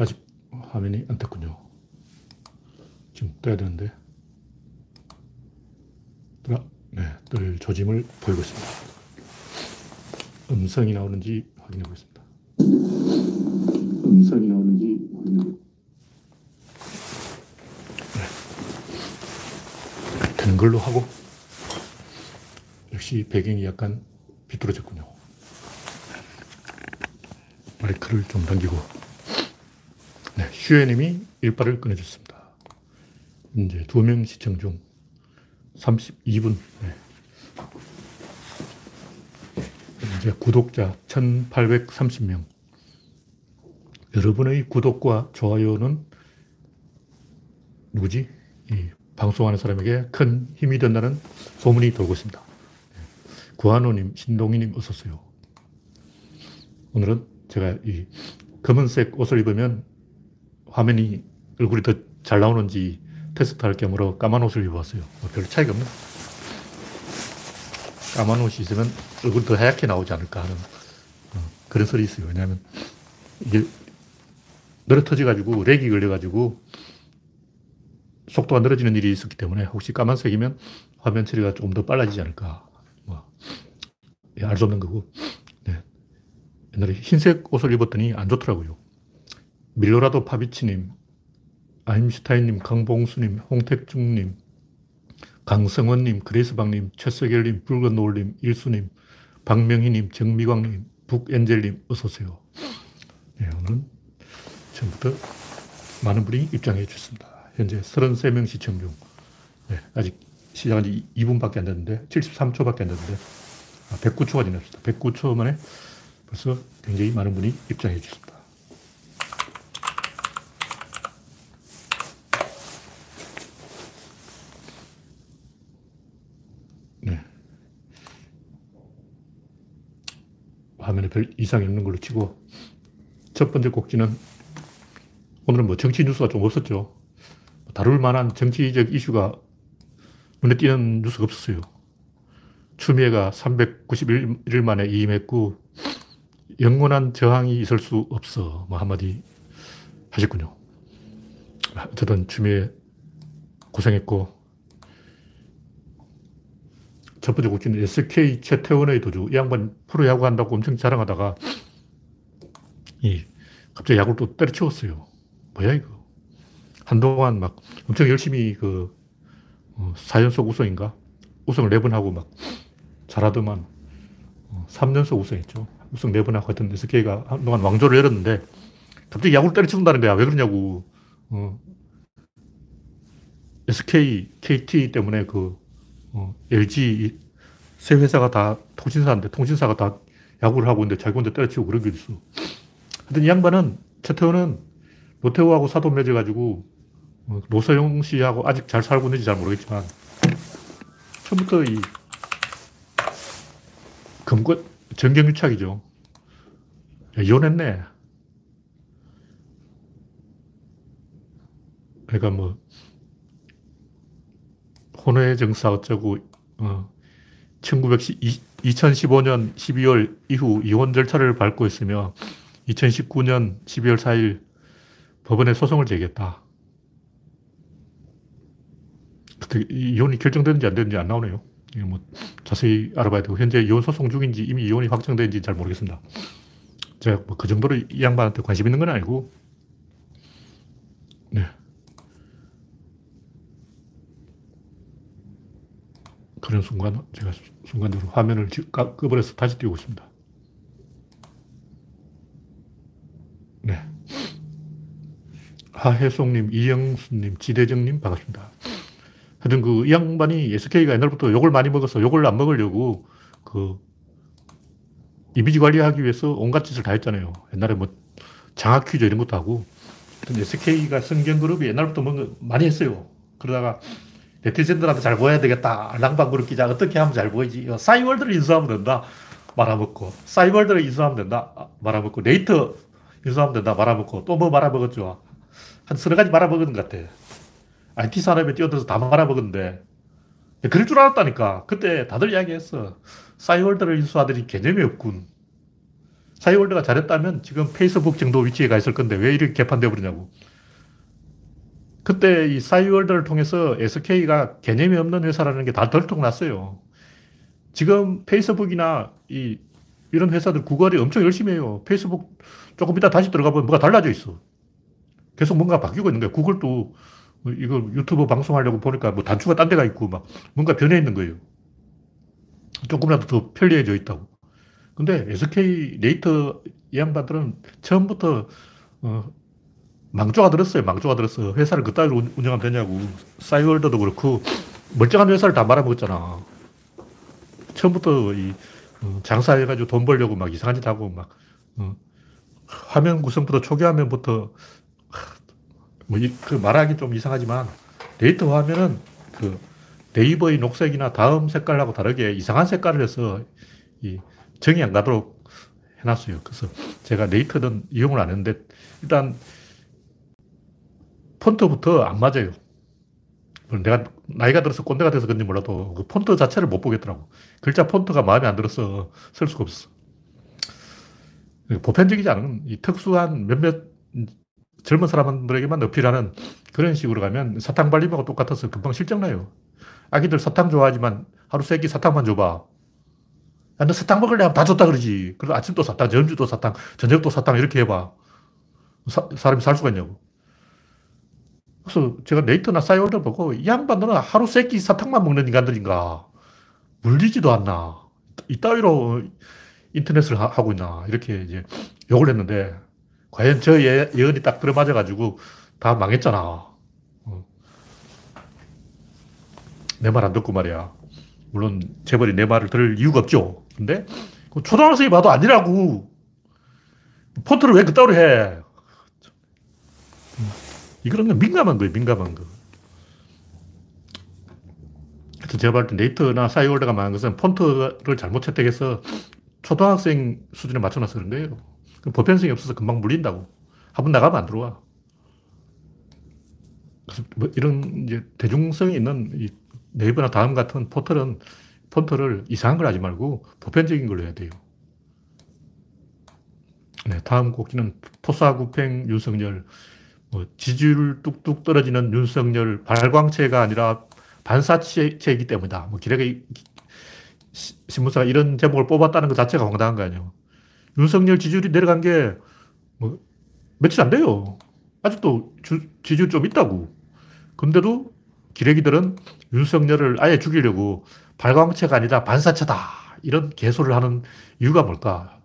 아직 화면이 안 떴군요. 지금 떠야 되는데. 네, 뜰 조짐을 보이고 있습니다. 음성이 나오는지 확인해 보겠습니다. 음성이 나오는지 확인해 보겠습니다. 네. 되는 걸로 하고, 역시 배경이 약간 비뚤어졌군요. 마이크를 좀 당기고, 네, 슈에님이 일발을 꺼내줬습니다. 이제 두 명 시청 중 32분. 네. 이제 구독자 1830명. 여러분의 구독과 좋아요는 누구지? 이 방송하는 사람에게 큰 힘이 된다는 소문이 돌고 있습니다. 구한호님, 신동희님, 어서 오세요. 오늘은 제가 이 검은색 옷을 입으면 화면이 얼굴이 더 잘 나오는지 테스트 할 겸으로 까만 옷을 입어봤어요. 뭐 별로 차이가 없네. 까만 옷이 있으면 얼굴이 더 하얗게 나오지 않을까 하는 어, 그런 설이 있어요. 왜냐하면 이게 늘어터져가지고 렉이 걸려가지고 속도가 늘어지는 일이 있었기 때문에 혹시 까만색이면 화면 처리가 조금 더 빨라지지 않을까. 뭐, 예, 알수 없는 거고. 네. 옛날에 흰색 옷을 입었더니 안 좋더라고요. 밀로라도 파비치님, 아임슈타인님, 강봉수님, 홍택중님, 강성원님, 그레이스방님, 최석열님, 붉은 노을님, 일수님, 박명희님, 정미광님, 북엔젤님, 어서오세요. 네, 오늘은 처음부터 많은 분이 입장해 주셨습니다. 현재 33명 시청 중, 네, 아직 시작한 지 2분밖에 안 됐는데, 73초밖에 안 됐는데, 109초가 아, 지났습니다. 109초 만에 벌써 굉장히 많은 분이 입장해 주셨습니다. 화면에 별 이상이 없는 걸로 치고 첫 번째 곡지는 오늘은 뭐 정치 뉴스가 좀 없었죠. 다룰 만한 정치적 이슈가 눈에 띄는 뉴스가 없었어요. 추미애가 391일 만에 이임했고 영원한 저항이 있을 수 없어. 뭐 한마디 하셨군요. 어쨌든 추미애 고생했고 첫 번째 국기는 SK 최태원의 도주. 이 양반 프로 야구 한다고 엄청 자랑하다가, 이, 갑자기 야구를 또 때려치웠어요. 뭐야, 이거. 한동안 막 엄청 열심히 그, 어, 4연속 우승인가? 우승을 4번 하고 막 잘하더만, 어, 3연속 우승했죠. 우승 4번 하고 하여튼 SK가 한동안 왕조를 열었는데, 갑자기 야구를 때려치운다는 거야. 왜 그러냐고. 어, SK, KT 때문에 그 어, LG 세 회사가 다 통신사인데 통신사가 다 야구를 하고 있는데 자기 혼자 때려치고 그런 게 있어. 하여튼 이 양반은 최태원은 노태우하고 사돈 맺어가지고 어, 노서영 씨하고 아직 잘 살고 있는지 잘 모르겠지만 처음부터 이 금권 정경유착이죠. 이혼했네. 그러니까 뭐 혼외 정사 어쩌고, 어, 1910, 2015년 12월 이후 이혼 절차를 밟고 있으며 2019년 12월 4일 법원에 소송을 제기했다. 그때 이혼이 결정되는지 안 되는지 안 나오네요. 이거 뭐 자세히 알아봐야 되고, 현재 이혼 소송 중인지 이미 이혼이 확정된지 잘 모르겠습니다. 제가 뭐 그 정도로 이 양반한테 관심 있는 건 아니고, 네. 그런 순간 제가 순간적으로 화면을 꺼버려서 다시 띄우고 있습니다. 네. 하혜송님, 이영수님, 지대정님 반갑습니다. 하여튼 그이 양반이 SK가 옛날부터 욕을 많이 먹어서 욕을 안 먹으려고 그 이미지 관리하기 위해서 온갖 짓을 다 했잖아요. 옛날에 뭐 장학 퀴즈 이런 것도 하고. SK가 성경그룹이 옛날부터 뭔가 많이 했어요. 그러다가 네티즌들한테 잘 보여야 되겠다. 랑방그룹 기자 어떻게 하면 잘 보이지? 싸이월드를 인수하면 된다. 말아먹고. 싸이월드를 인수하면 된다. 말아먹고. 네이터 인수하면 된다. 말아먹고. 또 뭐 말아먹었죠. 한 서너 가지 말아먹은 것 같아. IT 산업에 뛰어들어서 다 말아먹었는데. 그럴 줄 알았다니까. 그때 다들 이야기했어. 싸이월드를 인수하더니 개념이 없군. 사이월드가 잘했다면 지금 페이스북 정도 위치에 가 있을 건데 왜 이렇게 개판되어 버리냐고. 그때 이 싸이월드를 통해서 SK가 개념이 없는 회사라는 게 다 덜통났어요. 지금 페이스북이나 이, 이런 회사들 구걸이 엄청 열심히 해요. 페이스북 조금 이따 다시 들어가 보면 뭐가 달라져 있어. 계속 뭔가 바뀌고 있는 거예요. 구글도 이거 유튜브 방송하려고 보니까 뭐 단추가 딴 데가 있고 막 뭔가 변해 있는 거예요. 조금이라도 더 편리해져 있다고. 근데 SK 네이터 이 양반들은 처음부터 어, 망조가 들었어요. 망조가 들었어. 회사를 그따위로 운영하면 되냐고. 싸이월드도 그렇고, 멀쩡한 회사를 다 말아먹었잖아. 처음부터 이, 어, 장사해가지고 돈 벌려고 막 이상한 짓 하고 막, 어, 화면 구성부터 초기 화면부터, 뭐, 이, 그 말하기 좀 이상하지만, 데이터 화면은 그 네이버의 녹색이나 다음 색깔하고 다르게 이상한 색깔을 해서 이 정이 안 가도록 해놨어요. 그래서 제가 네이터는 이용을 안 했는데, 일단 폰트부터 안 맞아요. 내가 나이가 들어서 꼰대가 돼서 그런지 몰라도 그 폰트 자체를 못 보겠더라고. 글자 폰트가 마음에 안 들어서 쓸 수가 없어. 보편적이지 않은 이 특수한 몇몇 젊은 사람들에게만 어필하는 그런 식으로 가면 사탕 발림하고 똑같아서 금방 실증나요. 아기들 사탕 좋아하지만 하루 세끼 사탕만 줘봐. 야, 너 사탕 먹을래? 하면 다 줬다 그러지. 그리고 아침도 사탕, 점심도 사탕, 저녁도 사탕 이렇게 해봐. 사, 사람이 살 수가 있냐고. 그래서 제가 네이트나 싸이월드 보고 이 양반들은 하루 세 끼 사탕만 먹는 인간들인가. 물리지도 않나. 이따위로 인터넷을 하, 고 있나. 이렇게 이제 욕을 했는데 과연 저 예, 예언이 딱 들어맞아가지고 다 망했잖아. 어. 내말 안 듣고 말이야. 물론 재벌이 내 말을 들을 이유가 없죠. 근데 그 초등학생이 봐도 아니라고. 폰트를 왜 그따위로 해? 이거는 민감한 거예요, 민감한 거. 그래서 제가 볼때 네이트나 싸이월드가 망한 것은 폰트를 잘못 채택해서 초등학생 수준에 맞춰놔서 그런 거예요. 보편성이 없어서 금방 물린다고. 한번 나가면 안 들어와. 그래서 뭐 이런 이제 대중성이 있는 이 네이버나 다음 같은 포털은 폰트를 이상한 걸 하지 말고 보편적인 걸로 해야 돼요. 네, 다음 곡기는 포사구팽 윤석열 뭐 지지율 뚝뚝 떨어지는 윤석열 발광체가 아니라 반사체이기 때문이다. 뭐 기레기 신문사가 이런 제목을 뽑았다는 것 자체가 황당한 거 아니에요. 윤석열 지지율이 내려간 게 뭐 며칠 안 돼요. 아직도 주, 지지율 좀 있다고. 근데도 기레기들은 윤석열을 아예 죽이려고 발광체가 아니라 반사체다. 이런 개소를 하는 이유가 뭘까?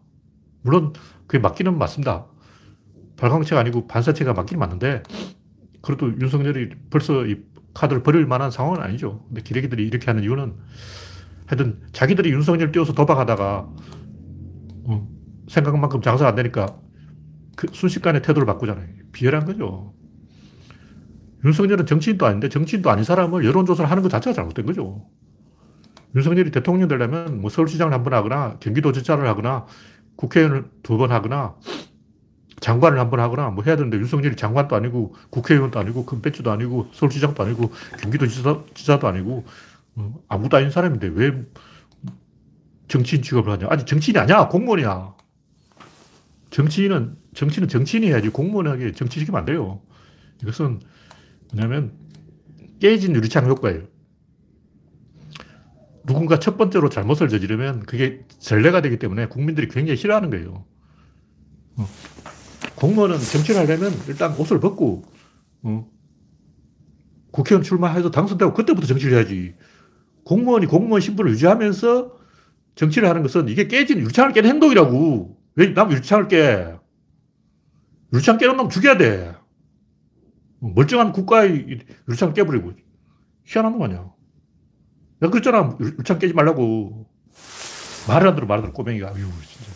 물론 그게 맞기는 맞습니다. 발광체가 아니고 반사체가 맞긴 맞는데, 그래도 윤석열이 벌써 이 카드를 버릴 만한 상황은 아니죠. 근데 기레기들이 이렇게 하는 이유는 하여튼 자기들이 윤석열 띄워서 도박하다가 어, 생각만큼 장사가 안 되니까 그 순식간에 태도를 바꾸잖아요. 비열한 거죠. 윤석열은 정치인도 아닌데 정치인도 아닌 사람을 여론조사를 하는 것 자체가 잘못된 거죠. 윤석열이 대통령 되려면 뭐 서울시장을 한 번 하거나 경기도지사를 하거나 국회의원을 두 번 하거나 장관을 한 번 하거나 뭐 해야 되는데 윤석열이 장관도 아니고 국회의원도 아니고 큰 배지도 아니고 서울시장도 아니고 경기도지사, 도 아니고 어, 아무도 아닌 사람인데 왜 정치인 취급을 하냐. 아니 정치인이 아니야. 공무원이야. 정치인은 정치는 정치인이 해야지 공무원에게 정치 시키면 안 돼요. 이것은 뭐냐면 깨진 유리창 효과예요. 누군가 첫 번째로 잘못을 저지르면 그게 전례가 되기 때문에 국민들이 굉장히 싫어하는 거예요. 어. 공무원은 정치를 하려면 일단 옷을 벗고, 어. 국회의원 출마해서 당선되고 그때부터 정치를 해야지. 공무원이 공무원 신분을 유지하면서 정치를 하는 것은 이게 깨진 유리창을 깨는 행동이라고. 왜 남 유리창을 깨? 유리창 깨는 놈 죽여야 돼. 멀쩡한 국가의 유리창 깨버리고. 희한한 거 아니야. 내가 그랬잖아. 유리창 깨지 말라고. 말을 안 들어, 말을 안 들어, 꼬맹이가. 아유, 진짜.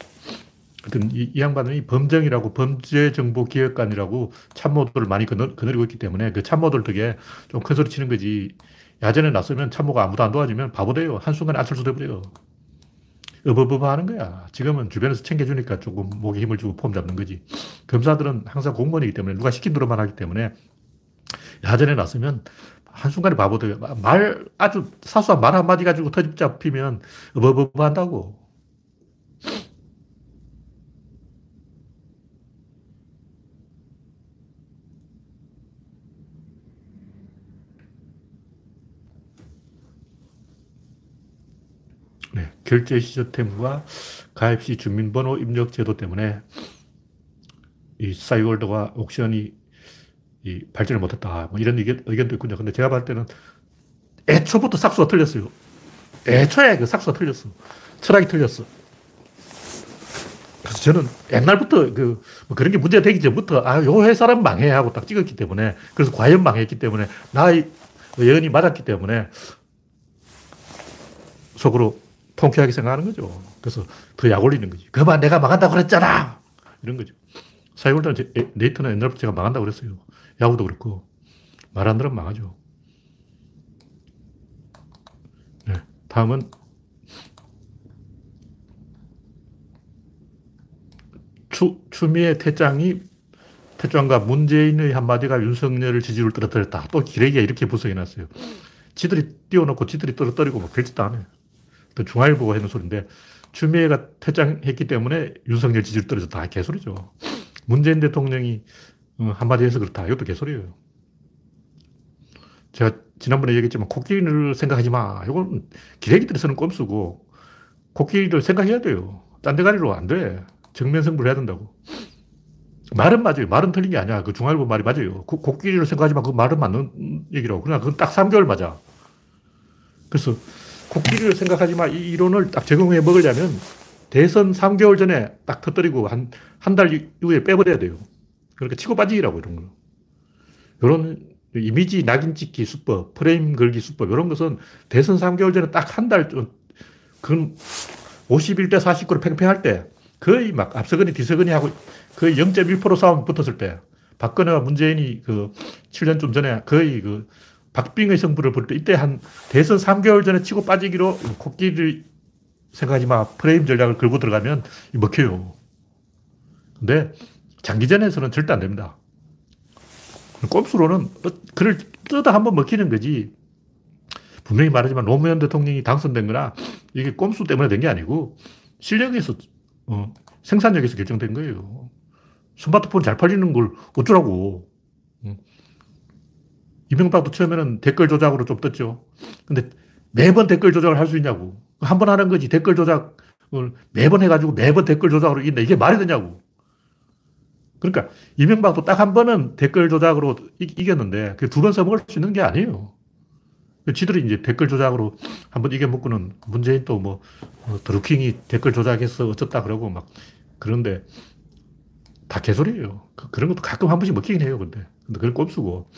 하여튼 이, 이 양반은 범정이라고 범죄정보기획관이라고 참모들을 많이 거느, 거느리고 있기 때문에 그 참모들 덕에 좀 큰 소리 치는 거지. 야전에 나서면 참모가 아무도 안 도와주면 바보 돼요. 한순간에 안철수 돼버려요. 어버버버 하는 거야. 지금은 주변에서 챙겨주니까 조금 목에 힘을 주고 폼 잡는 거지. 검사들은 항상 공무원이기 때문에 누가 시킨 대로만 하기 때문에 야전에 나서면 한순간에 바보들, 말, 아주 사소한 말 한마디 가지고 터집 잡히면 어버버버 한다고. 결제 시스템과 가입 시 주민번호 입력 제도 때문에 이 싸이월드와 옥션이 이 발전을 못했다. 뭐 이런 의견, 의견도 있군요. 근데 제가 봤을 때는 애초부터 싹수가 틀렸어요. 애초에 그 싹수가 틀렸어. 철학이 틀렸어. 그래서 저는 옛날부터 그, 뭐 그런 게 문제가 되기 전부터, 아, 요 회사는 망해 하고 딱 찍었기 때문에, 그래서 과연 망했기 때문에, 나의 예언이 맞았기 때문에, 속으로 통쾌하게 생각하는 거죠. 그래서 더 약 올리는 거지. 그만 내가 망한다고 그랬잖아! 이런 거죠. 사이월드는, 네이트는 옛날부터 제가 망한다고 그랬어요. 야구도 그렇고, 말 안 들으면 망하죠. 네. 다음은 추, 추미애 태장이 태장과 문재인의 한마디가 윤석열을 지지율 떨어뜨렸다. 또 기레기가 이렇게 분석해 놨어요. 지들이 띄워놓고 지들이 떨어뜨리고 뭐 별짓도 안 해. 또 중앙일보가 하는 소리인데 추미애가 퇴장했기 때문에 윤석열 지지율 떨어졌다. 개소리죠. 문재인 대통령이 어, 한마디 해서 그렇다. 이것도 개소리예요. 제가 지난번에 얘기했지만 코끼리를 생각하지 마. 이건 기레기들이 쓰는 꼼수고 코끼리를 생각해야 돼요. 딴데가리로 안 돼. 정면 승부를 해야 된다고. 말은 맞아요. 말은 틀린 게 아니야. 그 중앙일보 말이 맞아요. 그 코끼리를 생각하지 마. 그 말은 맞는 얘기라고. 그러나 그건 딱 3개월 맞아. 그래서 코끼리를 생각하지 마. 이 이론을 딱 적용해 먹으려면 대선 3개월 전에 딱 터뜨리고 한, 한 달 이후에 빼버려야 돼요. 그러니까 치고 빠지기라고 이런 거. 이런 이미지 낙인 찍기 수법, 프레임 걸기 수법, 이런 것은 대선 3개월 전에 딱 한 달, 그건 51대 49로 팽팽할 때 거의 막 앞서거니 뒤서거니 하고 거의 0.1% 싸움 붙었을 때 박근혜와 문재인이 그 7년쯤 전에 거의 그 박빙의 승부를 볼때 이때 한 대선 3개월 전에 치고 빠지기로 코끼리를 생각하지 마. 프레임 전략을 걸고 들어가면 먹혀요. 근데 장기전에서는 절대 안 됩니다. 꼼수로는 그를 뜨다 한번 먹히는 거지. 분명히 말하지만 노무현 대통령이 당선된 거나 이게 꼼수 때문에 된 게 아니고 실력에서 어, 생산력에서 결정된 거예요. 스마트폰 잘 팔리는 걸 어쩌라고. 음. 이명박도 처음에는 댓글 조작으로 좀 떴죠. 근데 매번 댓글 조작을 할 수 있냐고. 한 번 하는 거지. 댓글 조작을 매번 해가지고 매번 댓글 조작으로 이긴다. 이게 말이 되냐고. 그러니까 이명박도 딱 한 번은 댓글 조작으로 이, 이겼는데 두번 써먹을 수 있는 게 아니에요. 지들이 이제 댓글 조작으로 한 번 이겨먹고는 문재인 또 뭐, 뭐 드루킹이 댓글 조작해서 어쩌다 그러고 막 그런데 다 개소리예요. 그, 런 것도 가끔 한 번씩 먹히긴 해요. 근데. 근데 그건 꼼수고.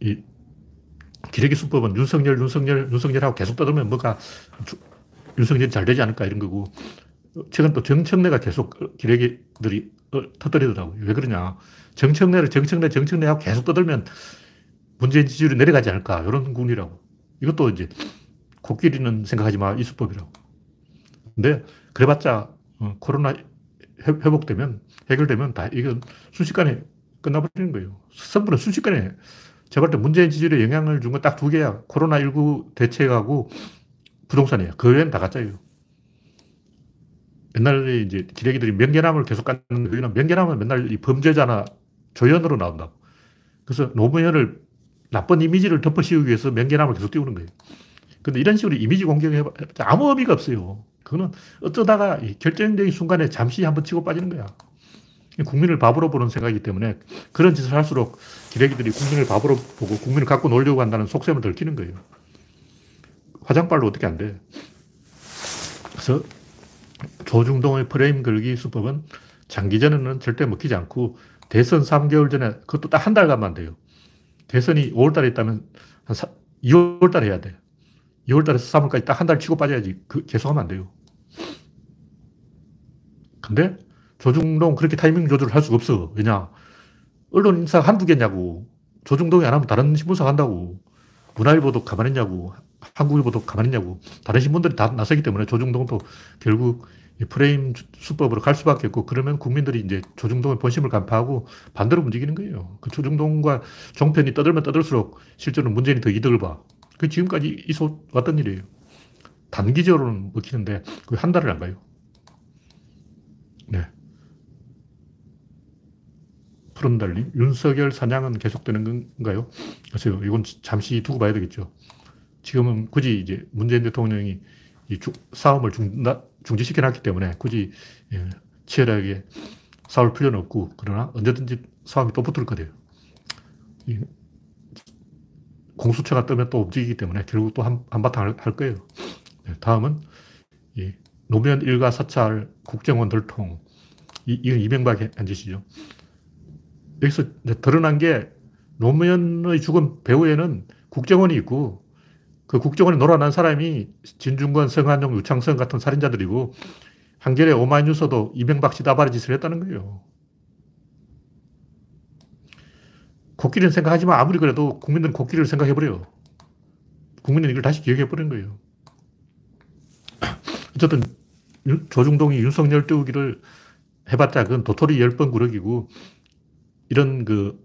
이 기레기 수법은 윤석열, 윤석열, 윤석열하고 계속 떠들면 뭐가 윤석열이 잘 되지 않을까 이런 거고. 최근 또 정청래가 계속 기레기들이 어, 터뜨리더라고요. 왜 그러냐. 정청래를 정청래, 정청래하고 계속 떠들면 문재인 지지율이 내려가지 않을까. 이런 군이라고. 이것도 이제 코끼리는 생각하지 마. 이 수법이라고. 근데 그래봤자 어, 코로나 회복되면 해결되면 다 이건 순식간에 끝나버리는 거예요. 선불은 순식간에 제가 볼때 문재인 지지율에 영향을 준 건 딱 두 개야. 코로나19 대책하고 부동산이야. 그 외에는 다 가짜예요. 옛날에 이제 기레기들이 명계남을 계속 갖는 여기는 명계남은 맨날 이 범죄자나 조연으로 나온다고. 그래서 노무현을 나쁜 이미지를 덮어 씌우기 위해서 명계남을 계속 띄우는 거예요. 근데 이런 식으로 이미지 공격을 해봐 아무 의미가 없어요. 그거는 어쩌다가 결정적인 순간에 잠시 한번 치고 빠지는 거야. 국민을 바보로 보는 생각이기 때문에 그런 짓을 할수록 기레기들이 국민을 바보로 보고 국민을 갖고 놀려고 한다는 속셈을 들키는 거예요. 화장빨로 어떻게 안 돼. 그래서 조중동의 프레임 걸기 수법은 장기전에는 절대 먹히지 않고 대선 3개월 전에 그것도 딱 한 달간만 돼요. 대선이 5월 달에 있다면 한 2월 달에 해야 돼. 2월 달에서 3월까지 딱 한 달 치고 빠져야지. 그 계속하면 안 돼요. 근데 조중동 그렇게 타이밍 조절을 할 수가 없어. 왜냐? 언론 인사 한두 개냐고. 조중동이 안 하면 다른 신문사 한다고. 문화일보도 가만히 있냐고. 한국일보도 가만히 있냐고. 다른 신문들이 다 나서기 때문에 조중동도 결국 프레임 수법으로 갈 수밖에 없고 그러면 국민들이 이제 조중동의 본심을 간파하고 반대로 움직이는 거예요. 그 조중동과 종편이 떠들면 떠들수록 실제로 문재인이 더 이득을 봐. 그 지금까지 있어 왔던 일이에요. 단기적으로는 먹히는데 그 한 달을 안 가요. 네. 푸른달님, 윤석열 사냥은 계속되는 건가요? 글쎄요, 이건 잠시 두고 봐야 되겠죠. 지금은 굳이 이제 문재인 대통령이 이 주, 싸움을 중, 중지시켜 놨기 때문에 굳이 예, 치열하게 싸울 필요는 없고 그러나 언제든지 싸움이 또 붙을 거예요. 공수처가 뜨면 또 움직이기 때문에 결국 또 한, 한바탕 할, 거예요. 네, 다음은 이 노무현 일가 사찰 국정원 들통. 이, 이건 이명박의 한 짓이죠. 여기서 드러난 게 노무현의 죽은 배후에는 국정원이 있고 그 국정원에 놀아난 사람이 진중권, 성한용, 유창성 같은 살인자들이고 한겨레 오마이뉴스도 이명박 씨다바리 짓을 했다는 거예요. 코끼리는 생각하지만 아무리 그래도 국민들은 코끼리를 생각해버려요. 국민은 이걸 다시 기억해버린 거예요. 어쨌든 조중동이 윤석열 띄우기를 해봤자 그건 도토리 10번 구르기고 이런 그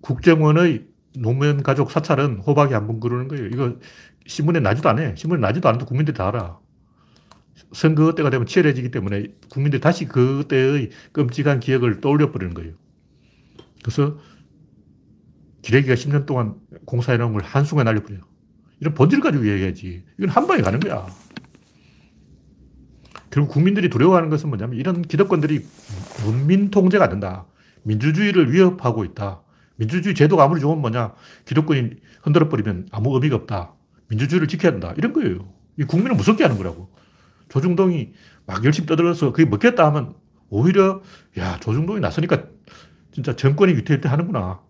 국정원의 노무현 가족 사찰은 호박이 한번 그러는 거예요. 이거 신문에 나지도 않아. 신문에 나지도 않아도 국민들이 다 알아. 선거 때가 되면 치열해지기 때문에 국민들이 다시 그때의 끔찍한 기억을 떠올려 버리는 거예요. 그래서 기레기가 10년 동안 공사해 놓은 걸 한순간에 날려버려요. 이런 본질을 가지고 얘기해야지. 이건 한 방에 가는 거야. 결국 국민들이 두려워하는 것은 뭐냐면 이런 기득권들이 문민 통제가 된다. 민주주의를 위협하고 있다. 민주주의 제도가 아무리 좋으면 뭐냐. 기득권이 흔들어버리면 아무 의미가 없다. 민주주의를 지켜야 된다. 이런 거예요. 이 국민을 무섭게 하는 거라고. 조중동이 막 열심히 떠들어서 그게 먹겠다 하면 오히려 야, 조중동이 나서니까 진짜 정권이 위태위태 하는구나.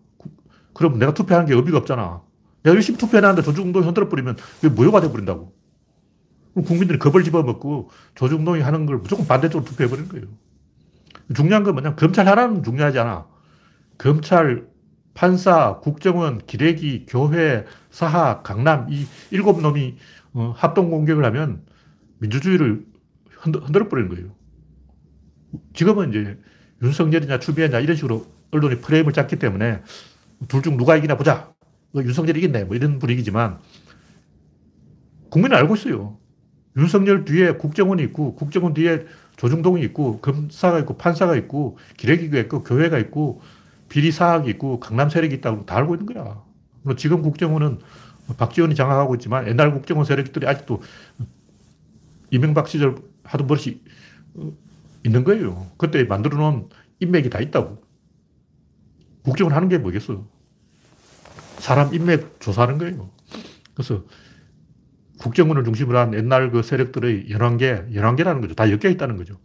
그럼 내가 투표하는 게 의미가 없잖아. 내가 열심히 투표해놨는데 조중동이 흔들어버리면 그게 무효가 돼버린다고. 국민들이 겁을 집어먹고 조중동이 하는 걸 무조건 반대쪽으로 투표해버리는 거예요. 중요한 건 뭐냐. 검찰 하나는 중요하지 않아. 검찰, 판사, 국정원, 기레기, 교회, 사하, 강남 이 일곱 놈이 어, 합동 공격을 하면 민주주의를 흔들어 버리는 거예요. 지금은 이제 윤석열이냐 추미애냐 이런 식으로 언론이 프레임을 짰기 때문에 둘 중 누가 이기나 보자. 뭐 윤석열이 이겼네. 뭐 이런 분위기지만 국민은 알고 있어요. 윤석열 뒤에 국정원이 있고 국정원 뒤에 조중동이 있고 검사가 있고 판사가 있고 기레기가 있고 교회가 있고 비리 사학이 있고 강남 세력이 있다고 다 알고 있는 거야. 지금 국정원은 박지원이 장악하고 있지만 옛날 국정원 세력들이 아직도 이명박 시절 하던 버릇이 있는 거예요. 그때 만들어 놓은 인맥이 다 있다고. 국정원 하는 게 뭐겠어. 사람 인맥 조사하는 거예요. 그래서 국정원을 중심으로 한 옛날 그 세력들의 연관계, 연관계라는 거죠. 다 엮여 있다는 거죠.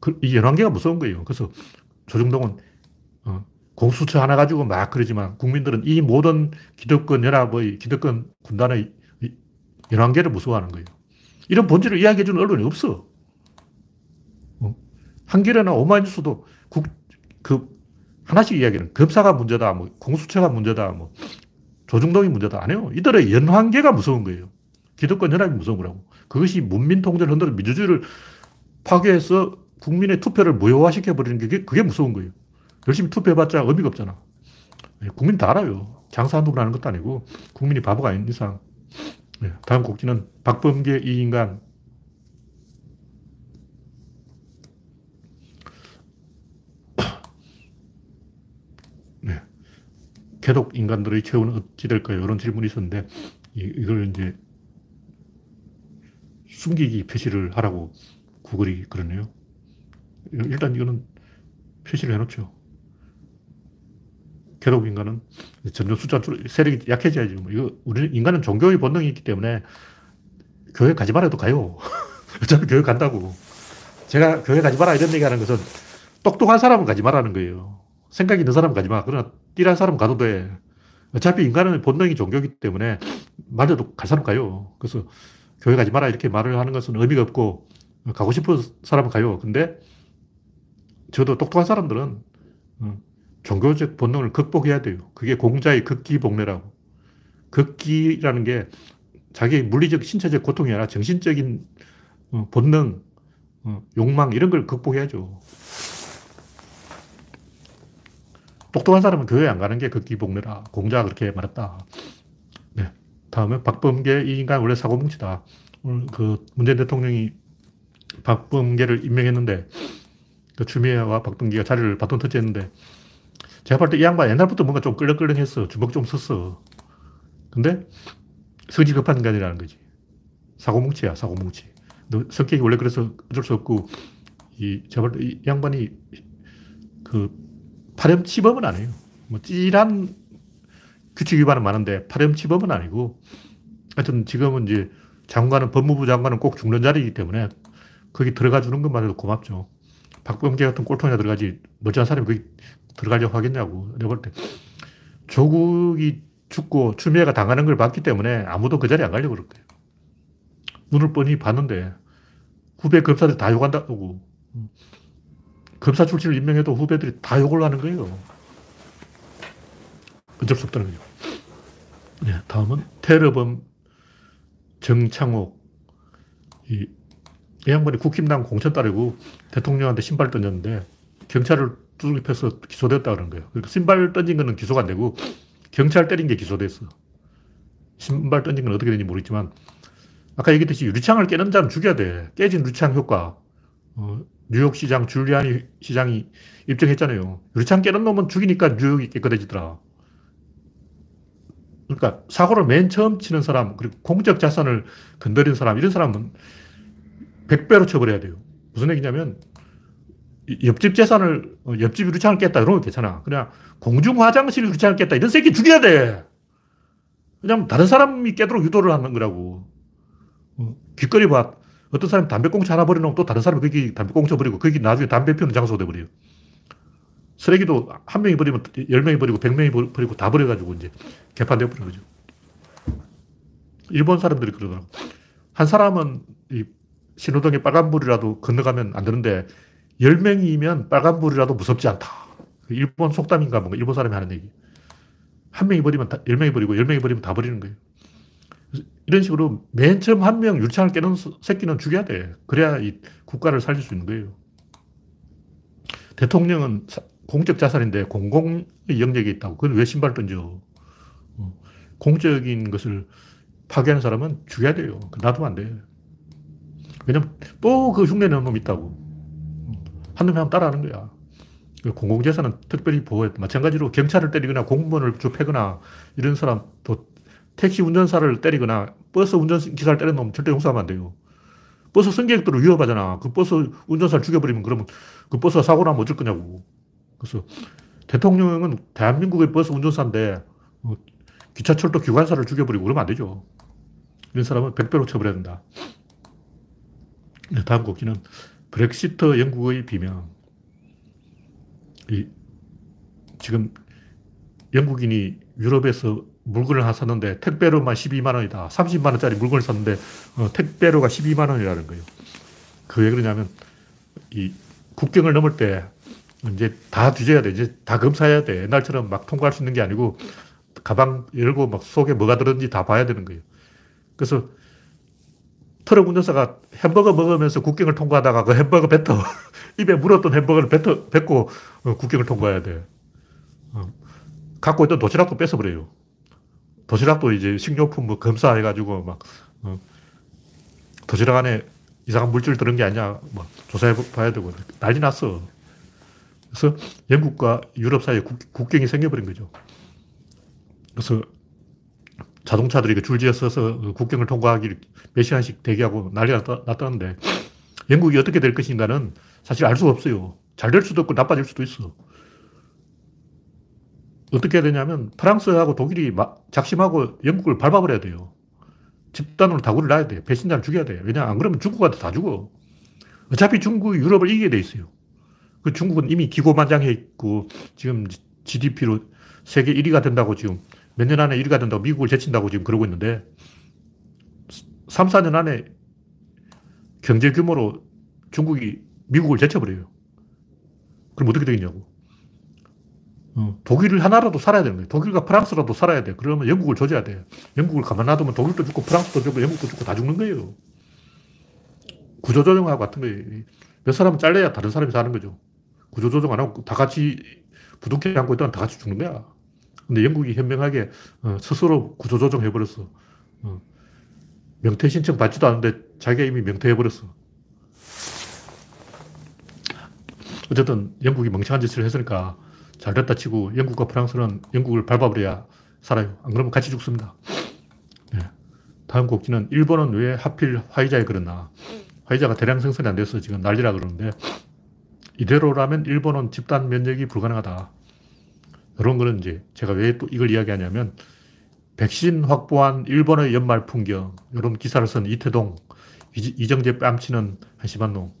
그, 이 연관계가 무서운 거예요. 그래서 조중동은 어, 공수처 하나 가지고 막 그러지만 국민들은 이 모든 기득권 연합의 기득권 군단의 연관계를 무서워하는 거예요. 이런 본질을 이야기해주는 언론이 없어. 어? 한겨레나 오마이뉴스도 국, 그, 하나씩 이야기는 검사가 문제다, 뭐, 공수처가 문제다, 뭐, 조중동이 문제다. 안 해요. 이들의 연관계가 무서운 거예요. 기득권 연합이 무서운 거라고. 그것이 문민 통제를 흔들어 민주주의를 파괴해서 국민의 투표를 무효화시켜버리는 게 그게 무서운 거예요. 열심히 투표해봤자 의미가 없잖아. 네, 국민 다 알아요. 장사한다고 하는 것도 아니고 국민이 바보가 아닌 이상. 네, 다음 곡지는 박범계 이 인간. 네. 개독 인간들의 최후는 어찌 될까요? 이런 질문이 있었는데 이걸 이제 숨기기 표시를 하라고 구글이 그러네요. 일단 이거는 표시를 해놓죠. 괴롭 인간은 점점 숫자 세력이 약해져야지. 뭐 이거 우리 인간은 종교의 본능이 있기 때문에 교회 가지 말아도 가요. 어차피 교회 간다고. 제가 교회 가지 마라 이런 얘기하는 것은 똑똑한 사람은 가지 말라는 거예요. 생각이 있는 사람은 가지 마. 그러나 띠란 사람은 가도 돼. 어차피 인간은 본능이 종교이기 때문에 말려도 갈 사람 가요. 그래서 교회 가지 마라 이렇게 말을 하는 것은 의미가 없고 가고 싶은 사람은 가요. 근데 저도 똑똑한 사람들은 어, 종교적 본능을 극복해야 돼요. 그게 공자의 극기복례라고. 극기라는 게 자기 물리적, 신체적 고통이 아니라 정신적인 어, 본능, 어, 욕망 이런 걸 극복해야죠. 똑똑한 사람은 교회 안 가는 게 극기복례라. 공자가 그렇게 말했다. 네. 다음에 박범계 이 인간 원래 사고뭉치다. 오늘 그 문재인 대통령이 박범계를 임명했는데 그 추미애와 박범계가 자리를 바톤 터치했는데 제가 볼 때 이 양반 옛날부터 뭔가 좀 끌렁끌렁했어. 주먹 좀 썼어. 근데 성질 급한 인간이라는 거지. 사고뭉치야, 사고뭉치. 성격이 원래 그래서 어쩔 수 없고, 이, 제발, 이 양반이 그 파렴치범은 아니에요. 뭐 찌란 규칙 위반은 많은데 파렴치범은 아니고, 하여튼 지금은 이제 장관은, 법무부 장관은 꼭 죽는 자리이기 때문에 거기 들어가 주는 것만 해도 고맙죠. 박범계 같은 꼴통이나 들어가지, 멀쩡한 사람이 거기 들어가려고 하겠냐고. 내가 볼 때. 조국이 죽고 추미애가 당하는 걸 봤기 때문에 아무도 그 자리에 안 가려고 그럴 거예요. 눈을 뻔히 봤는데 후배 검사들 다 욕한다고. 검사 출신을 임명해도 후배들이 다 욕을 하는 거예요. 어쩔 수 없다는 거죠. 네, 다음은 테러범 정창옥. 이, 이 양반이 국힘당 공천 따르고 대통령한테 신발 던졌는데 경찰을 패서 기소됐다 그런 거예요. 그러니까 신발 던진 거는 기소가 안 되고 경찰 때린 게 기소됐어. 신발 던진 건 어떻게 되는지 모르겠지만 아까 얘기했듯이 유리창을 깨는 자는 죽여야 돼. 깨진 유리창 효과. 어, 뉴욕 시장 줄리아니 시장이 입증했잖아요. 유리창 깨는 놈은 죽이니까 뉴욕이 깨끗해지더라. 그러니까 사고를 맨 처음 치는 사람, 그리고 공적 자산을 건드린 사람, 이런 사람은 100배로 처벌해야 돼요. 무슨 얘기냐면, 옆집 재산을, 어, 옆집 유리창을 깼다, 이러면 괜찮아. 그냥 공중 화장실 유리창을 깼다, 이런 새끼 죽여야 돼! 그냥 다른 사람이 깨도록 유도를 하는 거라고. 어, 길거리 봐. 어떤 사람이 담배꽁초 하나 버려놓으면 또 다른 사람이 거기 담배꽁초 버리고 거기 나중에 담배 피우는 장소가 돼버려요. 쓰레기도 한 명이 버리면 열 명이 버리고 백 명이 버리고 다 버려가지고 이제 개판되어 버린 거죠. 일본 사람들이 그러더라고. 한 사람은 이 신호등에 빨간불이라도 건너가면 안 되는데 열 명이면 빨간불이라도 무섭지 않다. 일본 속담인가 뭔가 일본 사람이 하는 얘기. 한 명이 버리면 다, 열 명이 버리고 열 명이 버리면 다 버리는 거예요. 이런 식으로 맨 처음 한 명 유리창을 깨는 새끼는 죽여야 돼. 그래야 이 국가를 살릴 수 있는 거예요. 대통령은 공적 자산인데 공공의 영역에 있다고. 그건 왜 신발 던져? 어, 공적인 것을 파괴하는 사람은 죽여야 돼요. 놔두면 안 돼. 왜냐면 또 그 흉내 내는 놈이 있다고. 한 놈이 하면 따라하는 거야. 그 공공재산은 특별히 보호해. 마찬가지로 경찰을 때리거나 공무원을 주 패거나 이런 사람 또 택시 운전사를 때리거나 버스 운전기사를 때리는 놈 절대 용서하면 안 돼요. 버스 승객들을 위협하잖아. 그 버스 운전사를 죽여버리면 그러면 그 버스가 사고 나면 어쩔 거냐고. 그래서 대통령은 대한민국의 버스 운전사인데 어, 기차철도 기관사를 죽여버리고 그러면 안 되죠. 이런 사람은 100배로 처벌해야 된다. 다음 꼭지는 브렉시트 영국의 비명. 이, 지금 영국인이 유럽에서 물건을 하나 샀는데 택배로만 12만 원이다. 30만 원짜리 물건을 샀는데 어, 택배로가 12만 원이라는 거예요. 그왜 그러냐면 이 국경을 넘을 때 이제 다 뒤져야 돼. 이제 다 검사해야 돼. 옛날처럼 막 통과할 수 있는 게 아니고 가방 열고 막 속에 뭐가 들었는지 다 봐야 되는 거예요. 그래서 트럭 운전사가 햄버거 먹으면서 국경을 통과하다가 그 햄버거 뱉어. 입에 물었던 햄버거를 뱉어, 뱉고 어, 국경을 통과해야 돼. 어. 갖고 있던 도시락도 뺏어버려요. 도시락도 이제 식료품 뭐 검사해가지고 막, 어, 도시락 안에 이상한 물질 들은 게 아니냐, 뭐 조사해 봐야 되고 난리 났어. 그래서 영국과 유럽 사이에 국, 경이 생겨버린 거죠. 그래서 자동차들이 줄지어 서서 그 국경을 통과하기 몇 시간씩 대기하고 난리가 났다는데 영국이 어떻게 될 것인가는 사실 알 수가 없어요. 잘 될 수도 있고 나빠질 수도 있어. 어떻게 해야 되냐면 프랑스하고 독일이 작심하고 영국을 밟아버려야 돼요. 집단으로 다구를 놔야 돼요. 배신자를 죽여야 돼요. 왜냐, 안 그러면 중국한테 다 죽어. 어차피 중국이 유럽을 이기게 돼 있어요. 그 중국은 이미 기고만장해 있고, 지금 GDP로 세계 1위가 된다고 지금 몇 년 안에 1위가 된다고 미국을 제친다고 지금 그러고 있는데, 3, 4년 안에 경제 규모로 중국이 미국을 제쳐버려요. 그럼 어떻게 되겠냐고. 어, 독일 하나라도 살아야 되는 거예요. 독일과 프랑스라도 살아야 돼. 그러면 영국을 조져야 돼. 영국을 가만 놔두면 독일도 죽고 프랑스도 죽고 영국도 죽고 다 죽는 거예요. 구조조정하고 같은 거예요. 몇 사람은 잘려야 다른 사람이 사는 거죠. 구조조정 안 하고 다 같이 부둥켜 안고 있다가 다 같이 죽는 거야. 근데 영국이 현명하게 어, 스스로 구조조정 해버렸어. 어, 명퇴 신청 받지도 않는데 자기가 이미 명퇴해버렸어. 어쨌든 영국이 멍청한 짓을 했으니까 잘 됐다 치고 영국과 프랑스는 영국을 밟아버려야 살아요. 안 그러면 같이 죽습니다. 네. 다음 곡지는 일본은 왜 하필 화이자에 그랬나. 화이자가 대량 생산이 안 돼서 지금 난리라 그러는데 이대로라면 일본은 집단 면역이 불가능하다. 이런 거는 이제 제가 왜 또 이걸 이야기하냐면 백신 확보한 일본의 연말 풍경 이런 기사를 쓴 이태동 이정재 뺨치는 한심한 놈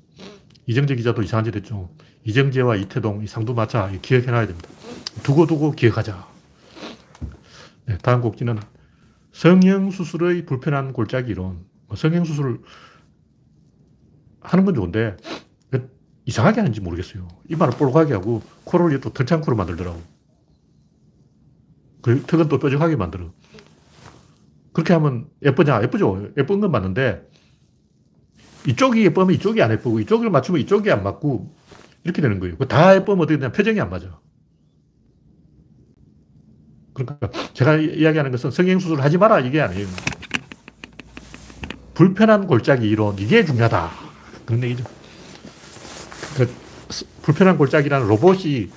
이정재 기자도 이상한 짓 했죠. 이정재와 이태동 이 상두마차 기억해놔야 됩니다. 두고두고 기억하자. 네, 다음 곡지는 성형수술의 불편한 골짜기 이론. 뭐 성형수술 하는 건 좋은데 왜 이상하게 하는지 모르겠어요. 이마를 볼록하게 하고 코를 또 털창코로 만들더라고. 그 턱은 또 뾰족하게 만들어. 그렇게 하면 예쁘냐? 예쁘죠. 예쁜 건 맞는데 이쪽이 예쁘면 이쪽이 안 예쁘고 이쪽을 맞추면 이쪽이 안 맞고 이렇게 되는 거예요. 다 예쁘면 어떻게 되냐? 표정이 안 맞아. 그러니까 제가 이야기하는 것은 성형수술 하지 마라 이게 아니에요. 불편한 골짜기 이론 이게 중요하다. 그런 얘기죠. 그 불편한 골짜기라는 로봇이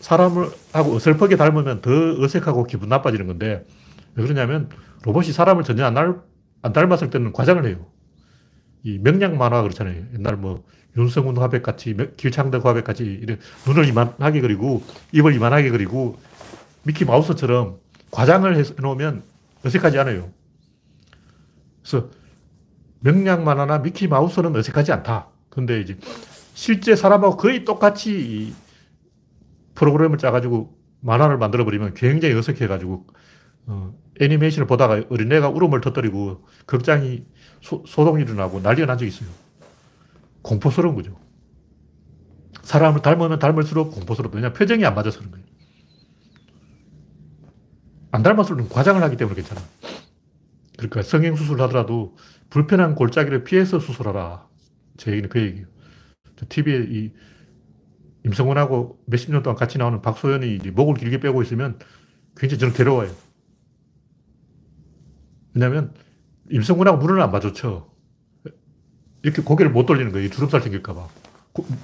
사람을 하고 어설프게 닮으면 더 어색하고 기분 나빠지는 건데 왜 그러냐면 로봇이 사람을 전혀 안, 닮, 안 닮았을 때는 과장을 해요. 이 명량 만화 그렇잖아요. 옛날 뭐 윤성훈 화백 같이, 길창덕 화백 같이 이런 눈을 이만하게 그리고 입을 이만하게 그리고 미키 마우스처럼 과장을 해 놓으면 어색하지 않아요. 그래서 명량 만화나 미키 마우스는 어색하지 않다. 근데 이제 실제 사람하고 거의 똑같이 프로그램을 짜가지고 만화를 만들어버리면 굉장히 어색해가지고 어, 애니메이션을 보다가 어린애가 울음을 터뜨리고 극장이 소, 동이 일어나고 난리가 난 적이 있어요. 공포스러운 거죠. 사람을 닮으면 닮을수록 공포스럽다. 왜냐 표정이 안 맞아서 그런 거예요. 안 닮았을 과장을 하기 때문에 괜찮아. 그러니까 성형수술 하더라도 불편한 골짜기를 피해서 수술하라. 제 얘기는 그 얘기예요. TV에 이 임성훈하고 몇십 년 동안 같이 나오는 박소연이 목을 길게 빼고 있으면 굉장히 저는 괴로워요. 왜냐면 임성군하고 눈을 안 마주쳐. 이렇게 고개를 못 돌리는 거예요. 주름살 생길까봐.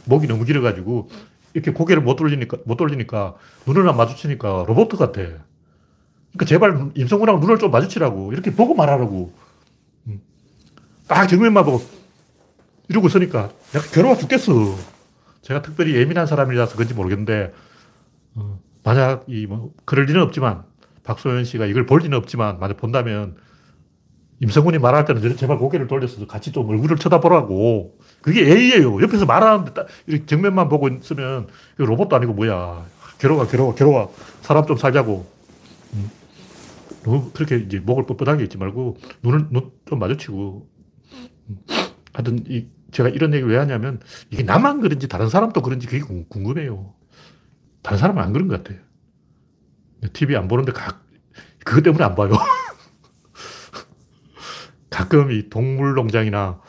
목이 너무 길어가지고 이렇게 고개를 못 돌리니까, 못 돌리니까 눈을 안 마주치니까 로봇 같아. 그러니까 제발 임성군하고 눈을 좀 마주치라고. 이렇게 보고 말하라고. 음. 딱 정면만 보고 이러고 있으니까 내가 괴로워 죽겠어. 제가 특별히 예민한 사람이라서 그런지 모르겠는데, 어, 만약 이 뭐, 그럴 리는 없지만, 박소연 씨가 이걸 볼 리는 없지만, 만약 본다면 임성훈이 말할 때는 제발 고개를 돌려서 같이 좀 얼굴을 쳐다보라고. 그게 예의예요. 옆에서 말하는데 딱 정면만 보고 있으면 로봇도 아니고 뭐야. 괴로워, 괴로워, 괴로워. 사람 좀 살자고. 음. 너무 그렇게 이제 목을 뻣뻣하게 있지 말고 눈을 눈 좀 마주치고. 음. 하여튼 이 제가 이런 얘기 왜 하냐면 이게 나만 그런지 다른 사람도 그런지 그게 궁금해요. 다른 사람은 안 그런 것 같아요. TV 안 보는데 각, 그것 때문에 안 봐요. 가끔 이 동물농장이나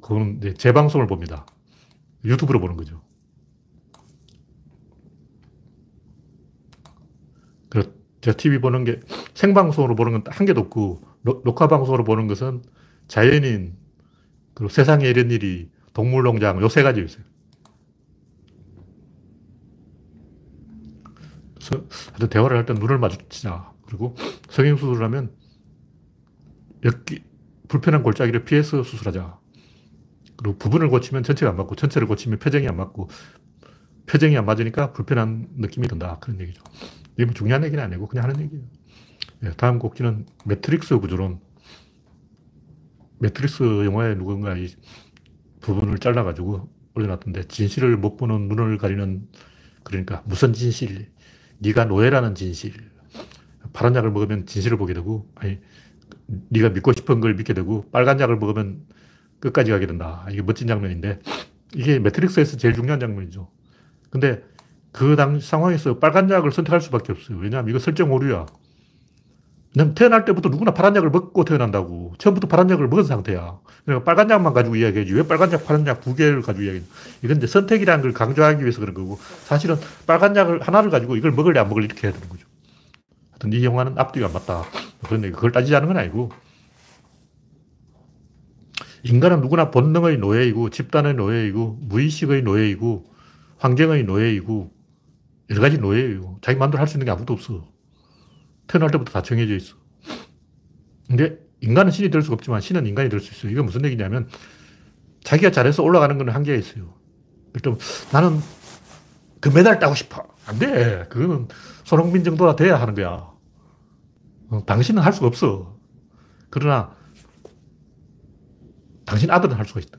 그건 재방송을 봅니다. 유튜브로 보는 거죠. 제가 TV 보는 게 생방송으로 보는 건 한 개도 없고 녹화 방송으로 보는 것은 자연인 그리고 세상에 이런 일이 동물농장 요 세 가지 있어요. 하여튼 대화를 할 때 눈을 마주치자. 그리고 성형수술을 하면 엮기, 불편한 골짜기를 피해서 수술하자. 그리고 부분을 고치면 전체가 안 맞고, 전체를 고치면 표정이 안 맞고, 표정이 안 맞으니까 불편한 느낌이 든다. 그런 얘기죠. 이게 뭐 중요한 얘기는 아니고 그냥 하는 얘기예요. 네, 다음 꼭지는 매트릭스 구조론. 매트릭스 영화에 누군가 이 부분을 잘라가지고 올려놨던데, 진실을 못 보는 눈을 가리는, 그러니까 무슨 진실? 네가 노예라는 진실. 파란 약을 먹으면 진실을 보게 되고, 아니, 네가 믿고 싶은 걸 믿게 되고 빨간 약을 먹으면 끝까지 가게 된다. 이게 멋진 장면인데 이게 매트릭스에서 제일 중요한 장면이죠. 근데 그 당 상황에서 빨간 약을 선택할 수밖에 없어요. 왜냐하면 이거 설정 오류야. 왜냐면 태어날 때부터 누구나 파란 약을 먹고 태어난다고. 처음부터 파란 약을 먹은 상태야. 그러니까 빨간 약만 가지고 이야기하지. 왜 빨간 약, 파란 약 두 개를 가지고 이야기해. 이건 이제 선택이라는 걸 강조하기 위해서 그런 거고, 사실은 빨간 약을 하나를 가지고 이걸 먹을래 안 먹을래 이렇게 해야 되는 거죠. 하여튼 이 영화는 앞뒤가 안 맞다. 그런데 그걸 따지자는 건 아니고, 인간은 누구나 본능의 노예이고, 집단의 노예이고, 무의식의 노예이고, 환경의 노예이고, 여러 가지 노예예요. 자기 마음대로 할 수 있는 게 아무것도 없어. 태어날 때부터 다 정해져 있어. 근데 인간은 신이 될 수가 없지만 신은 인간이 될 수 있어요. 이건 무슨 얘기냐면 자기가 잘해서 올라가는 건 한계가 있어요. 일단 나는 그 메달 따고 싶어. 안 돼. 그거는 손흥민 정도가 돼야 하는 거야. 어, 당신은 할 수가 없어. 그러나 당신 아들은 할 수가 있다.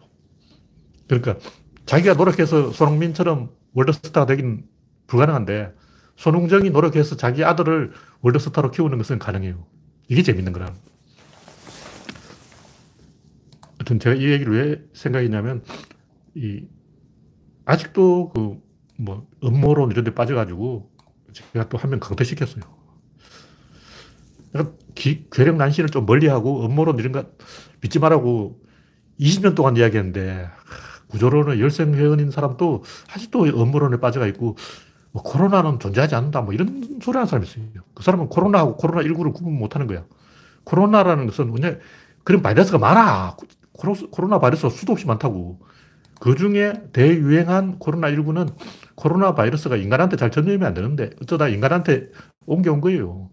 그러니까 자기가 노력해서 손흥민처럼 월드스타가 되긴 불가능한데 손흥정이 노력해서 자기 아들을 월드스타로 키우는 것은 가능해요. 이게 재밌는 거라. 하여튼 제가 이 얘기를 왜 생각했냐면, 이, 아직도 그, 뭐, 음모론 이런 데 빠져가지고, 제가 또 한 명 강퇴시켰어요. 그러니까 기, 괴력 난신을 좀 멀리하고, 음모론 이런 거 믿지 말라고 20년 동안 이야기했는데, 구조론의 열성회원인 사람도 아직도 음모론에 빠져가 있고, 뭐 코로나는 존재하지 않는다. 뭐 이런 소리 하는 사람이 있어요. 그 사람은 코로나하고 코로나19를 구분 못 하는 거야. 코로나라는 것은 그냥 그런 바이러스가 많아. 코로나 바이러스가 수도 없이 많다고. 그 중에 대유행한 코로나19는 코로나 바이러스가 인간한테 잘 전염이 안 되는데 어쩌다 인간한테 옮겨온 거예요.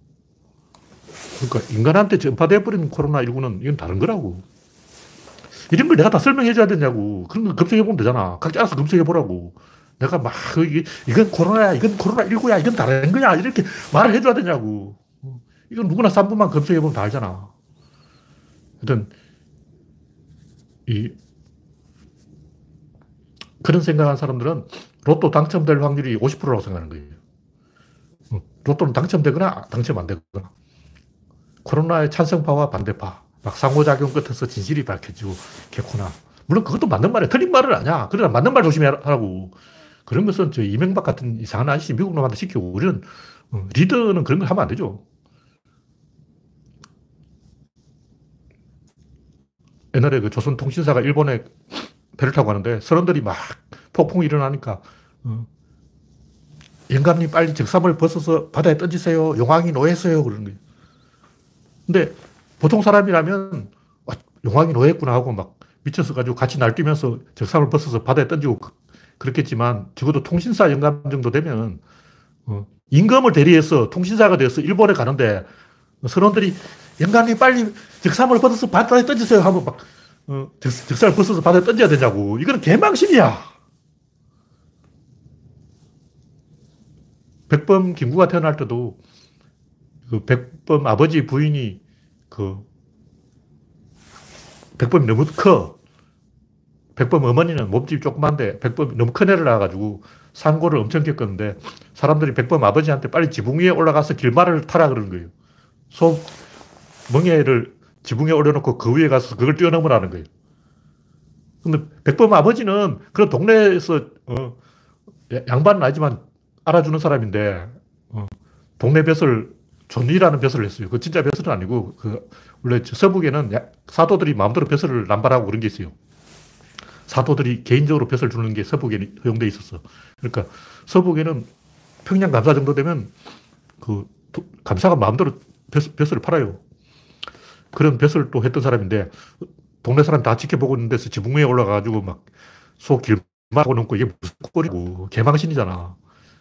그러니까 인간한테 전파돼 버린 코로나19는 이건 다른 거라고. 이런 걸 내가 다 설명해 줘야 되냐고. 그런 거 검색해 보면 되잖아. 각자 알아서 검색해 보라고. 내가 막, 이건 코로나야, 이건 코로나19야, 이건 다른 거야. 이렇게 말을 해줘야 되냐고. 이건 누구나 3분만 검색해보면 다 알잖아. 하여튼, 이, 그런 생각한 사람들은 로또 당첨될 확률이 50%라고 생각하는 거예요. 로또는 당첨되거나 당첨 안 되거나. 코로나의 찬성파와 반대파. 막 상호작용 끝에서 진실이 밝혀지고, 개코나. 물론 그것도 맞는 말이야. 틀린 말은 아니야. 그러나 맞는 말 조심하라고. 그런 것은 저 이명박 같은 이상한 아저씨 미국 놈한테 시키고 우리는 어, 리더는 그런 걸 하면 안 되죠. 옛날에 그 조선통신사가 일본에 배를 타고 가는데 선원들이 막 폭풍이 일어나니까 어, 영감님 빨리 적삼을 벗어서 바다에 던지세요. 용왕이 노했어요. 그러는 거예요. 근데 보통 사람이라면 아, 용왕이 노했구나 하고 막 미쳐서 가지고 같이 날뛰면서 적삼을 벗어서 바다에 던지고 그렇겠지만 적어도 통신사 영감 정도 되면 어, 임금을 대리해서 통신사가 되어서 일본에 가는데 선원들이 영감님 빨리 적삼을 벗어서 바다에 던지세요 하면 막 어, 적, 적삼을 벗어서 바다에 던져야 되냐고. 이거는 개망신이야. 백범 김구가 태어날 때도 그 백범 아버지 부인이 그 백범이 너무 커. 백범 어머니는 몸집이 조그만데 백범이 너무 큰 애를 낳아가지고 상고를 엄청 겪었는데 사람들이 백범 아버지한테 빨리 지붕 위에 올라가서 길말을 타라 그러는 거예요. 소 멍에를 지붕에 올려놓고 그 위에 가서 그걸 뛰어넘으라는 거예요. 근데 백범 아버지는 그런 동네에서 어, 양반은 아니지만 알아주는 사람인데 어, 동네 벼슬 존이라는 벼슬을 했어요. 그 진짜 벼슬은 아니고 그 원래 서북에는 사또들이 마음대로 벼슬을 남발하고 그런 게 있어요. 사또들이 개인적으로 벼슬 주는 게 서북에 허용돼 있었어. 그러니까 서북에는 평양 감사 정도 되면 그 감사가 마음대로 벼슬, 을 팔아요. 그런 벼슬을 또 했던 사람인데 동네 사람 다 지켜보고 있는 데서 지붕 위에 올라가가지고 막소 길막고 넘고 이게 무슨 꼴이고 개망신이잖아.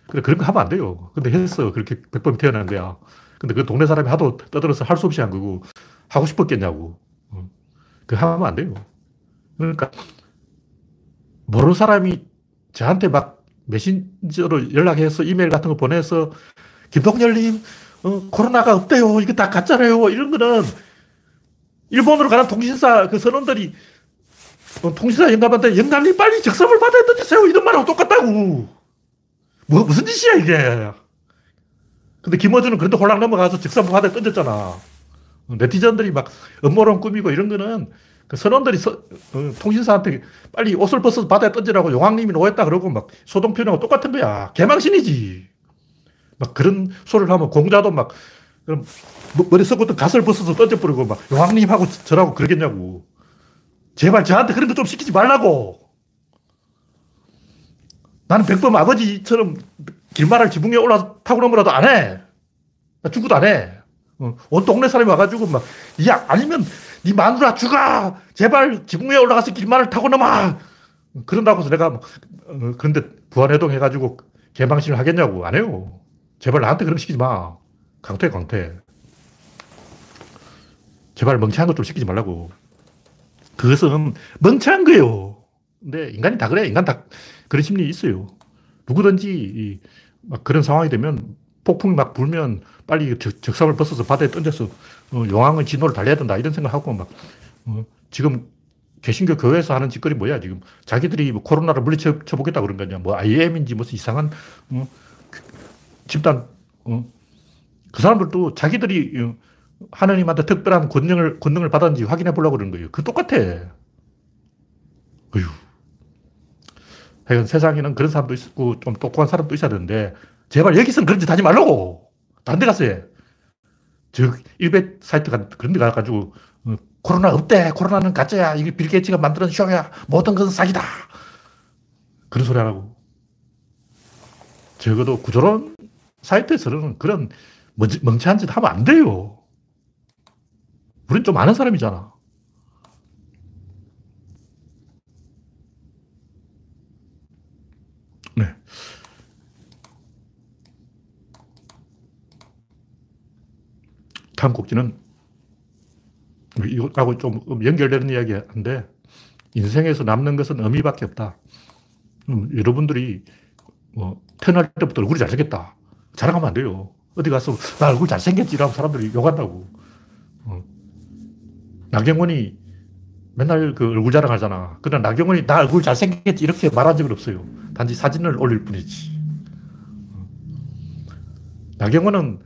근데 그런 거 하면 안 돼요. 근데 했어. 그렇게 백범이 태어난 거야. 근데 그 동네 사람이 하도 떠들어서 할 수 없이 한 거고 하고 싶었겠냐고. 그 하면 안 돼요. 그러니까 모르는 사람이 저한테 막 메신저로 연락해서 이메일 같은 거 보내서 김동열님 어, 코로나가 없대요. 이거 다 가짜래요. 이런 거는 일본으로 가는 통신사 그 선원들이 어, 통신사 영감한테 영감님 빨리 적성을 받아야 던지세요. 이런 말하고 똑같다고. 뭐, 무슨 짓이야 이게. 근데 김어준은 그런데 홀랑 넘어가서 적성 받아야 던졌잖아. 네티즌들이 막 음모론 꾸미고 이런 거는 그 선원들이 서, 어, 통신사한테 빨리 옷을 벗어서 바다에 던지라고 용왕님이 노했다 그러고 막 소동 표현하고 똑같은 거야. 개망신이지. 막 그런 소리를 하면 공자도 막 그럼 뭐, 머리 썩었던 가설 벗어서 던져버리고 막 용왕님하고 저라고 그러겠냐고. 제발 저한테 그런 거 좀 시키지 말라고. 나는 백범 아버지처럼 길말을 지붕에 올라 타고 넘어라도 안 해. 나 죽어도 안 해. 어, 온 동네 사람이 와가지고 막, 야, 아니면 네 마누라 죽어! 제발 지붕 위에 올라가서 길만을 타고 넘어! 그런다고 해서 내가, 뭐, 어, 그런데 부안해동 해가지고 개방신을 하겠냐고. 안 해요. 제발 나한테 거 시키지 마. 강퇴, 강퇴. 제발 멍청한 것 좀 시키지 말라고. 그것은 멍청한 거예요. 근데 인간이 다 그래. 인간 다 그런 심리 있어요. 누구든지 막 그런 상황이 되면 폭풍이 막 불면 빨리 적, 상을 벗어서 바다에 던져서 어, 용왕의 진노를 달려야 된다. 이런 생각하고 막 어, 지금 개신교 교회에서 하는 짓거리 뭐야 지금 자기들이 뭐 코로나를 물리쳐 보겠다 그런 거냐 뭐 IM인지 무슨 이상한 어, 그 집단 어, 그 사람들도 자기들이 어, 하나님한테 특별한 권능을 권능을 받았는지 확인해 보려고 그러는 거예요. 그 똑같아. 어휴. 하여간 세상에는 그런 사람도 있고 좀 똑똑한 사람도 있어야 되는데 제발 여기서는 그런 짓 하지 말라고. 딴 데 가서 해. 저 일베 사이트 그런 데 가가지고 어, 코로나 없대. 코로나는 가짜야. 이게 빌 게이츠가 만드는 쇼야. 모든 것은 사기다. 그런 소리 하라고. 적어도 구조론 사이트에서는 그런 멍청한 짓 하면 안 돼요. 우린 좀 아는 사람이잖아. 네. 다음 곡지는 이것하고 좀 연결되는 이야기인데 인생에서 남는 것은 의미밖에 없다. 음, 여러분들이 뭐 태어날 때부터 얼굴이 잘생겼다. 자랑하면 안 돼요. 어디 가서 나 얼굴 잘생겼지 라고 사람들이 욕한다고. 어. 나경원이 맨날 그 얼굴 자랑하잖아. 그러나 나경원이 나 얼굴 잘생겼지 이렇게 말한 적은 없어요. 단지 사진을 올릴 뿐이지. 어. 나경원은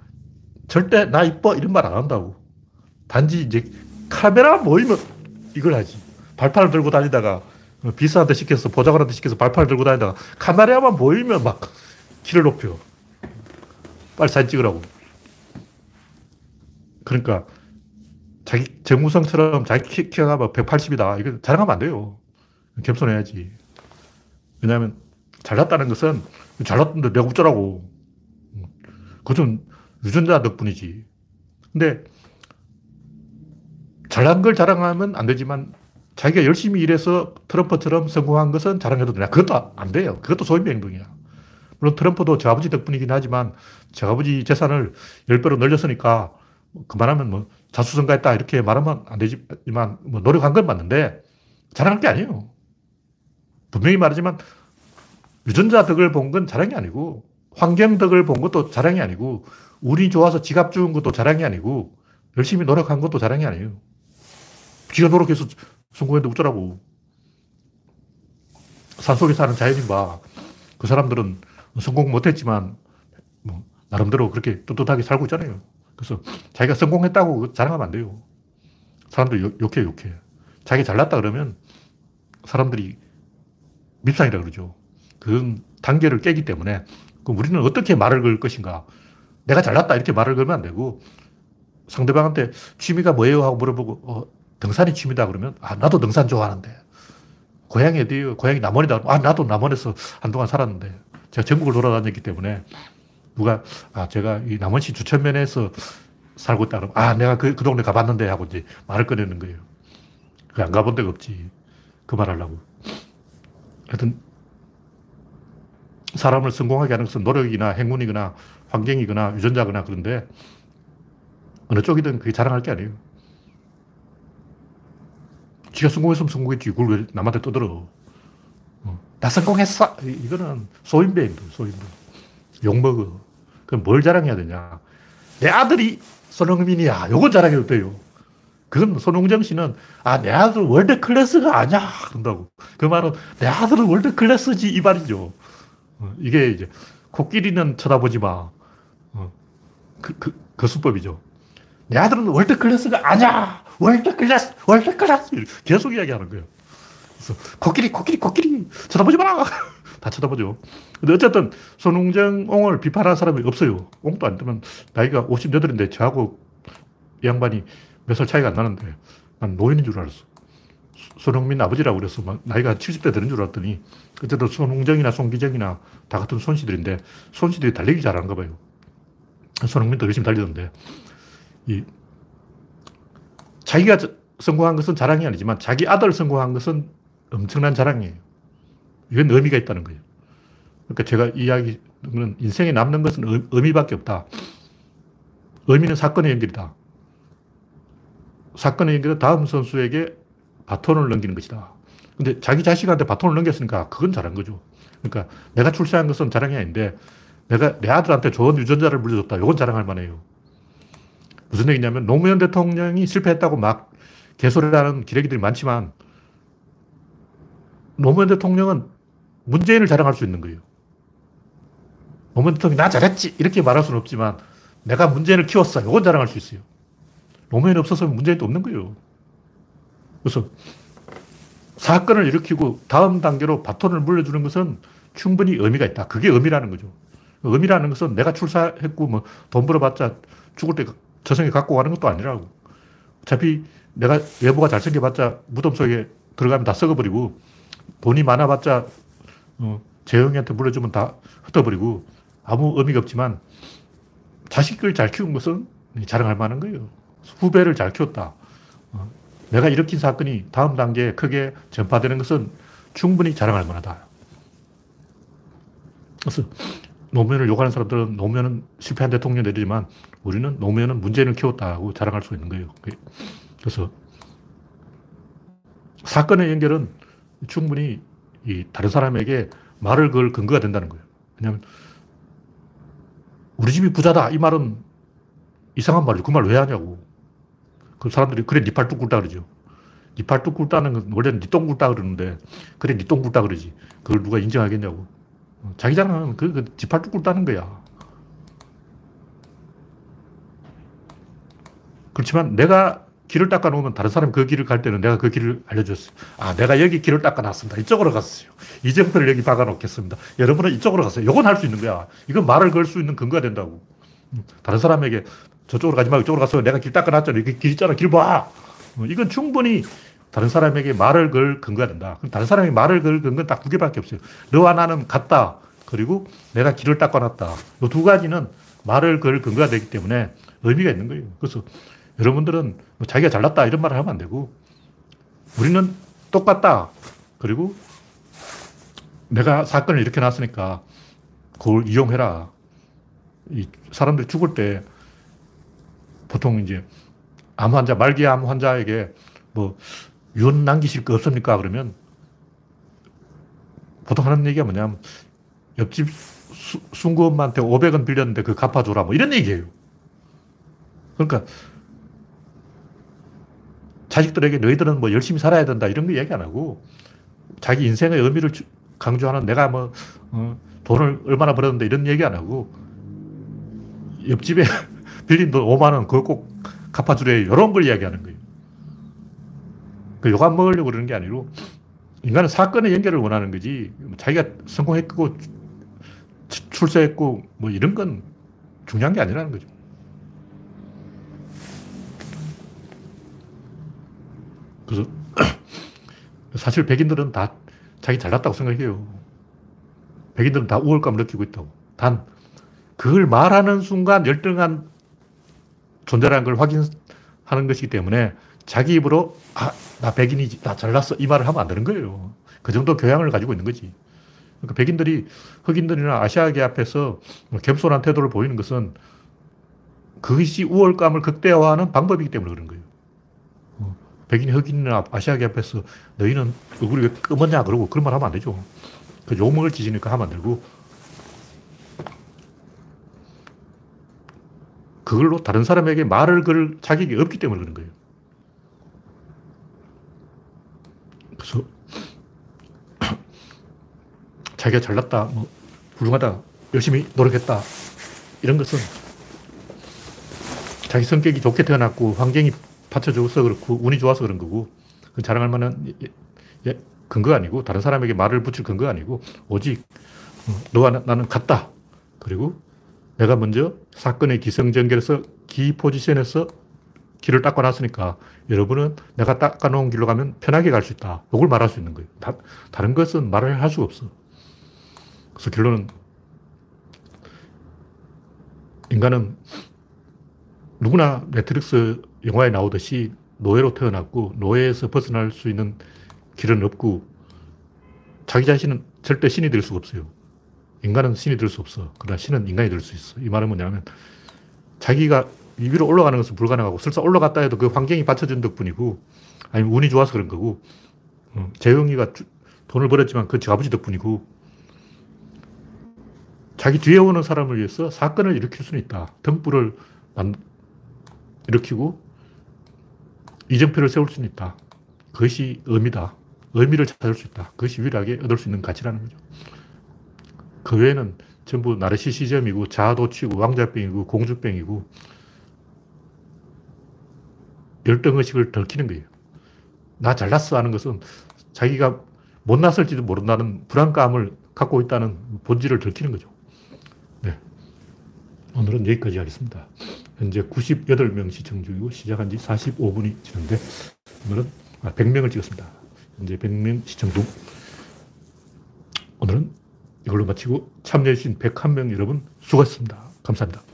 절대 나 이뻐 이런 말 안 한다고. 단지 이제 카메라 모이면 이걸 하지. 발판을 들고 다니다가 비서한테 시켜서 보좌관한테 시켜서 발판을 들고 다니다가 카메라만 보이면 막 키를 높여. 빨리 사진 찍으라고. 그러니까 자기 정무성처럼 자기 키가 180이다. 이거 자랑하면 안 돼요. 겸손해야지. 왜냐하면 잘났다는 것은 잘났는데 내가 어쩌라고. 그건 유전자 덕분이지. 근데 잘난 걸 자랑하면 안 되지만 자기가 열심히 일해서 트럼프처럼 성공한 것은 자랑해도 되냐? 그것도 안 돼요. 그것도 소인배 행동이야. 물론 트럼프도 제 아버지 덕분이긴 하지만 제 아버지 재산을 10배로 늘렸으니까 그만하면 뭐 자수성가했다 이렇게 말하면 안 되지만 뭐 노력한 건 맞는데 자랑할 게 아니에요. 분명히 말하지만 유전자 덕을 본 건 자랑이 아니고 환경 덕을 본 것도 자랑이 아니고 운이 좋아서 지갑 주운 것도 자랑이 아니고 열심히 노력한 것도 자랑이 아니에요. 지가 노력해서 성공했는데 어쩌라고. 산속에 사는 자연인 봐. 그 사람들은 성공 못했지만 뭐 나름대로 그렇게 떳떳하게 살고 있잖아요. 그래서 자기가 성공했다고 자랑하면 안 돼요. 사람들 욕, 해 욕해. 자기 잘났다 그러면 사람들이 밉상이라 그러죠. 그건 단계를 깨기 때문에 그럼 우리는 어떻게 말을 걸 것인가. 내가 잘났다 이렇게 말을 걸면 안 되고 상대방한테 취미가 뭐예요? 하고 물어보고 어, 등산이 취미다 그러면 아 나도 등산 좋아하는데 고향이 어디예요? 고향이 남원이다. 아 나도 남원에서 한동안 살았는데 제가 전국을 돌아다녔기 때문에 누가 아 제가 이 남원시 주천면에서 살고 있다 그러면 아 내가 그, 그 동네 가봤는데 하고 이제 말을 꺼내는 거예요. 그 안 가본 데가 없지. 그 말하려고. 하여튼 사람을 성공하게 하는 것은 노력이나 행운이거나 환경이거나 유전자거나 그런데 어느 쪽이든 그게 자랑할 게 아니에요. 지가 성공했으면 성공했지. 그걸 왜 남한테 떠들어. 어. 나 성공했어! 이거는 소인배입니다, 소인배. 욕먹어. 그럼 뭘 자랑해야 되냐. 내 아들이 손흥민이야. 요건 자랑해도 돼요. 그건 손웅정 씨는, 아, 내 아들 world class가 아니야. 그런다고. 그 말은, 내 아들은 world class지. 이 말이죠. 어, 이게 이제, 코끼리는 쳐다보지 마. 어, 그, 그, 그 수법이죠. 내 아들은 world class가 아니야! world class! world class! 계속 이야기하는 거예요. 그래서, 코끼리, 코끼리, 코끼리! 쳐다보지 마라! 다 쳐다보죠. 근데 어쨌든, 손웅정, 옹을 비판하는 사람이 없어요. 옹도 안 되면, 나이가 58인데, 저하고 이 양반이 몇 살 차이가 안 나는데, 난 노인인 줄 알았어. 손흥민 아버지라고 그래서 막 나이가 70대 되는 줄 알았더니, 어쨌든 손웅정이나 손기정이나 다 같은 손씨들인데, 손씨들이 달리기 잘하는가 봐요. 손흥민도 열심히 달리던데, 이 자기가 성공한 것은 자랑이 아니지만 자기 아들 성공한 것은 엄청난 자랑이에요. 이건 의미가 있다는 거예요. 그러니까 제가 이야기는 인생에 남는 것은 의미밖에 없다. 의미는 사건의 연결이다. 사건의 연결은 다음 선수에게 바톤을 넘기는 것이다. 근데 자기 자식한테 바톤을 넘겼으니까 그건 잘한 거죠. 그러니까 내가 출세한 것은 자랑이 아닌데 내가 내 아들한테 좋은 유전자를 물려줬다. 이건 자랑할 만해요. 무슨 얘기냐면 노무현 대통령이 실패했다고 막 개소리하는 기레기들이 많지만 노무현 대통령은 문재인을 자랑할 수 있는 거예요. 노무현 대통령이 나 잘했지 이렇게 말할 수는 없지만 내가 문재인을 키웠어. 이건 자랑할 수 있어요. 노무현이 없었으면 문재인도 없는 거예요. 그래서 사건을 일으키고 다음 단계로 바톤을 물려주는 것은 충분히 의미가 있다. 그게 의미라는 거죠. 의미라는 것은 내가 출사했고 뭐 돈 벌어봤자 죽을 때 저승에 갖고 가는 것도 아니라고. 어차피 내가 외모가 잘생겨봤자 무덤 속에 들어가면 다 썩어버리고 돈이 많아봤자 어, 재영이한테 물려주면 다 흩어버리고 아무 의미가 없지만 자식을 잘 키운 것은 자랑할 만한 거예요. 후배를 잘 키웠다. 어, 내가 일으킨 사건이 다음 단계에 크게 전파되는 것은 충분히 자랑할 만하다. 그래서 노무현을 욕하는 사람들은 노무현은 실패한 대통령 내리지만 우리는 노무현은 문재인을 키웠다고 자랑할 수 있는 거예요. 그래서 사건의 연결은 충분히 이 다른 사람에게 말을 걸 근거가 된다는 거예요. 왜냐하면 우리 집이 부자다 이 말은 이상한 말이죠. 그 말 왜 하냐고. 그 사람들이 그래 니팔 뚝 굴다 그러죠. 니팔 뚝 굴다는 건 원래는 니똥 굴다 그러는데 그래 니똥 굴다 그러지. 그걸 누가 인정하겠냐고. 자기 자랑은 그, 그 지팔 뚝 굴다는 거야. 그렇지만 내가 길을 닦아 놓으면 다른 사람이 그 길을 갈 때는 내가 그 길을 알려줬어요. 아, 내가 여기 길을 닦아 놨습니다. 이쪽으로 갔어요. 이정표를 여기 박아 놓겠습니다. 여러분은 이쪽으로 갔어요. 이건 할 수 있는 거야. 이건 말을 걸 수 있는 근거가 된다고. 음, 다른 사람에게 저쪽으로 가지 말고 이쪽으로 가서 내가 길 닦아 놨잖아. 여기 길 있잖아. 길 봐. 어, 이건 충분히 다른 사람에게 말을 걸 근거가 된다. 다른 사람에게 말을 걸 근거는 딱 두 개밖에 없어요. 너와 나는 같다. 그리고 내가 길을 닦아 놨다. 이 두 가지는 말을 걸 근거가 되기 때문에 의미가 있는 거예요. 그래서 여러분들은 뭐 자기가 잘났다 이런 말을 하면 안 되고 우리는 똑같다. 그리고 내가 사건을 일으켜 놨으니까 그걸 이용해라. 이 사람들이 죽을 때 보통 이제 암 환자, 말기 암 환자에게 뭐 유언 남기실 거 없습니까? 그러면 보통 하는 얘기가 뭐냐면 옆집 순구엄마한테 500원 빌렸는데 그 갚아줘라 뭐 이런 얘기예요. 그러니까 자식들에게 너희들은 뭐 열심히 살아야 된다 이런 거 얘기 안 하고 자기 인생의 의미를 강조하는 내가 뭐 어, 돈을 얼마나 벌었는데 이런 얘기 안 하고 옆집에 빌린 돈 5만 원 그거 꼭 갚아주래 이런 걸 이야기하는 거예요. 그 욕안 먹으려고 그러는 게 아니고 인간은 사건의 연결을 원하는 거지 자기가 성공했고 출세했고 뭐 이런 건 중요한 게 아니라는 거죠. 그래서 사실 백인들은 다 자기 잘났다고 생각해요. 백인들은 다 우월감을 느끼고 있다고. 단, 그걸 말하는 순간 열등한 존재라는 걸 확인하는 것이기 때문에 자기 입으로, 아, 나 백인이지, 나 잘났어. 이 말을 하면 안 되는 거예요. 그 정도 교양을 가지고 있는 거지. 그러니까 백인들이 흑인들이나 아시아계 앞에서 겸손한 태도를 보이는 것은 그것이 우월감을 극대화하는 방법이기 때문에 그런 거예요. 백인, 흑인이나 아시아계 앞에서 너희는 얼굴이 왜 검었냐 그러고 그런 말 하면 안 되죠. 그 욕먹을 짓이니까 하면 안 되고 그걸로 다른 사람에게 말을 걸 자격이 없기 때문에 그런 거예요. 그래서 자기가 잘났다, 뭐 훌륭하다, 열심히 노력했다 이런 것은 자기 성격이 좋게 태어났고 환경이 받쳐줘서 그렇고 운이 좋아서 그런 거고 그 자랑할 만한 예, 예, 근거가 아니고 다른 사람에게 말을 붙일 근거가 아니고 오직 어, 너와 나, 는 같다. 그리고 내가 먼저 사건의 기성전결에서 기 포지션에서 길을 닦아놨으니까 여러분은 내가 닦아놓은 길로 가면 편하게 갈 수 있다. 이걸 말할 수 있는 거예요. 다, 다른 것은 말을 할 수가 없어. 그래서 결론은 인간은 누구나 매트릭스 영화에 나오듯이 노예로 태어났고 노예에서 벗어날 수 있는 길은 없고 자기 자신은 절대 신이 될 수가 없어요. 인간은 신이 될 수 없어. 그러나 신은 인간이 될 수 있어. 이 말은 뭐냐면 자기가 이 위로 올라가는 것은 불가능하고 설사 올라갔다 해도 그 환경이 받쳐준 덕분이고 아니면 운이 좋아서 그런 거고 어, 재영이가 주- 돈을 벌었지만 그건 지 아버지 덕분이고 자기 뒤에 오는 사람을 위해서 사건을 일으킬 수는 있다. 등불을 만, 일으키고 이정표를 세울 수는 있다. 그것이 의미다. 의미를 찾을 수 있다. 그것이 유일하게 얻을 수 있는 가치라는 거죠. 그 외에는 전부 나르시시즘이고 자아도취고 왕자병이고 공주병이고 열등의식을 덜 키는 거예요. 나 잘났어 하는 것은 자기가 못났을지도 모른다는 불안감을 갖고 있다는 본질을 들키는 거죠. 네. 오늘은 여기까지 하겠습니다. 현재 98명 시청 중이고 시작한 지 45분이 지났는데 오늘은 아, 100명을 찍었습니다. 현재 100명 시청 중. 오늘은 이걸로 마치고 참여해주신 101명 여러분 수고하셨습니다. 감사합니다.